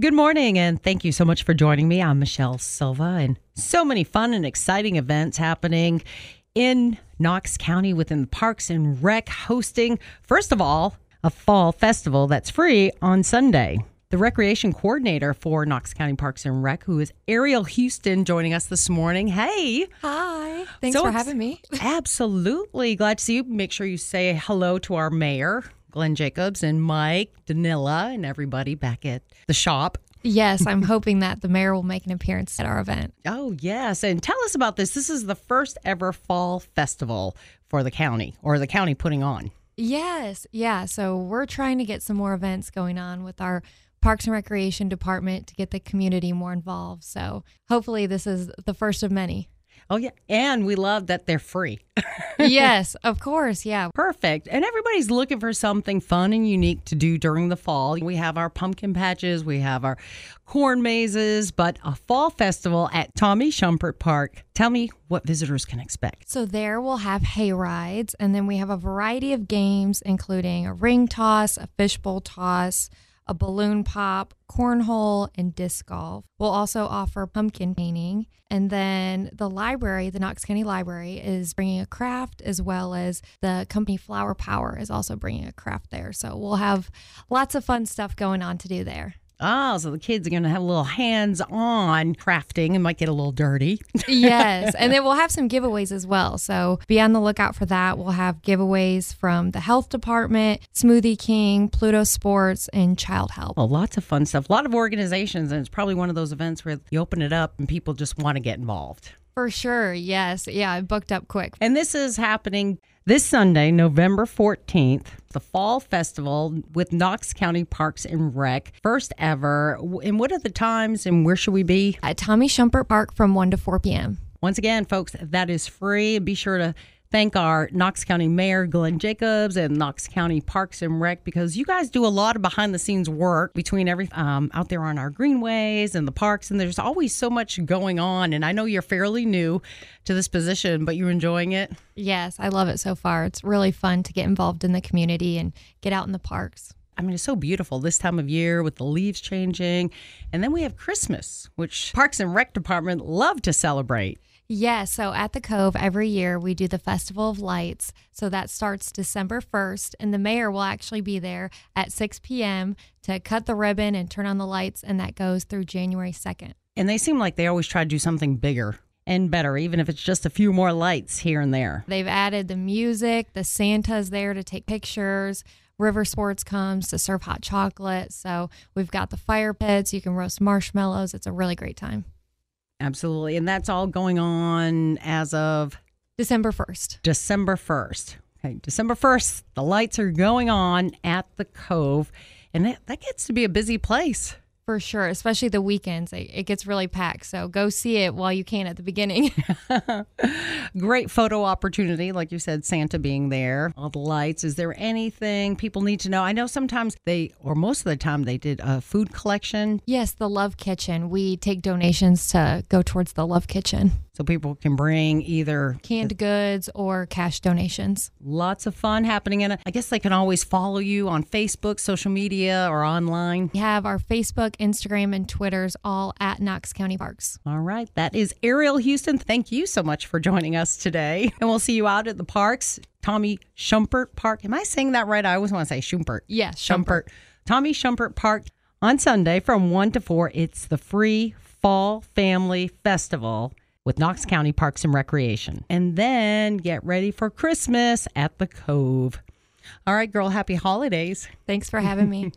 Good morning, and thank you so much for joining me. I'm Michelle Silva, and so many fun and exciting events happening in Knox County within the Parks and Rec, hosting, first of all, a fall festival that's free on Sunday. The recreation coordinator for Knox County Parks and Rec, who is Ariel Houston, joining us this morning. Hey. Hi. Thanks So for having me. Absolutely. Glad to see you. Make sure you say hello to our mayor, Glenn Jacobs, and Mike, Danila, and everybody back at the shop. Yes, I'm hoping that the mayor will make an appearance at our event. Oh, yes. And tell us about this. This is the first ever fall festival for the county, or the county putting on. Yes, yeah. So we're trying to get some more events going on with our Parks and Recreation Department to get the community more involved. So hopefully, this is the first of many. Oh, yeah. And we love that they're free. yes, of course. Yeah. Perfect. And everybody's looking for something fun and unique to do during the fall. We have our pumpkin patches, we have our corn mazes, but a fall festival at Tommy Shumpert Park. Tell me what visitors can expect. So there we'll have hay rides, and then we have a variety of games, including a ring toss, a fishbowl toss, a balloon pop, cornhole, and disc golf. We'll also offer pumpkin painting. And then the library, the Knox County Library, is bringing a craft as well as the company Flower Power is also bringing a craft there. So we'll have lots of fun stuff going on to do there. Oh, so the kids are going to have a little hands on crafting and might get a little dirty. yes. And then we'll have some giveaways as well. So be on the lookout for that. We'll have giveaways from the health department, Smoothie King, Pluto Sports, and Child Help. Well, lots of fun stuff. A lot of organizations, and it's probably one of those events where you open it up and people just want to get involved. For sure. Yes. Yeah. I booked up quick. And this is happening this Sunday, November 14th, the Fall Festival with Knox County Parks and Rec. First ever. And what are the times and where should we be? At Tommy Shumpert Park from 1 to 4 p.m. Once again, folks, that is free. Be sure to thank our Knox County Mayor, Glenn Jacobs, and Knox County Parks and Rec because you guys do a lot of behind the scenes work between every um, out there on our greenways and the parks. And there's always so much going on. And I know you're fairly new to this position, but you're enjoying it. Yes. I love it so far. It's really fun to get involved in the community and get out in the parks. I mean, it's so beautiful this time of year with the leaves changing. And then we have Christmas, which Parks and Rec Department love to celebrate. Yeah, so at the Cove every year we do the Festival of Lights. So that starts December 1st, and the mayor will actually be there at 6 p.m. to cut the ribbon and turn on the lights, and that goes through January 2nd. And they seem like they always try to do something bigger and better, even if it's just a few more lights here and there. They've added the music, the Santa's there to take pictures. River Sports comes to serve hot chocolate. So we've got the fire pits. You can roast marshmallows. It's a really great time. Absolutely. And that's all going on as of December 1st. December 1st. Okay, December 1st, the lights are going on at the Cove, and that, that gets to be a busy place. For sure, especially the weekends. It, it gets really packed. So go see it while you can at the beginning. Great photo opportunity, like you said, Santa being there, all the lights. Is there anything people need to know? I know sometimes they, or most of the time, they did a food collection yes, the Love Kitchen. We take donations to go towards the Love Kitchen. So people can bring either Canned goods or cash donations. lots of fun happening in it. I guess they can always follow you on Facebook, social media, or online. We have our Facebook, Instagram, and Twitters all at Knox County Parks. All right. That is Ariel Houston. Thank you so much for joining us today. And we'll see you out at the parks. Tommy Shumpert Park. Am I saying that right? I always want to say Shumpert. Yes, Shumpert. Tommy Shumpert Park on Sunday from 1 to 4. It's the free Fall Family Festival with Knox County Parks and Recreation. And then get ready for Christmas at the Cove. All right, girl. Happy holidays. Thanks for having me.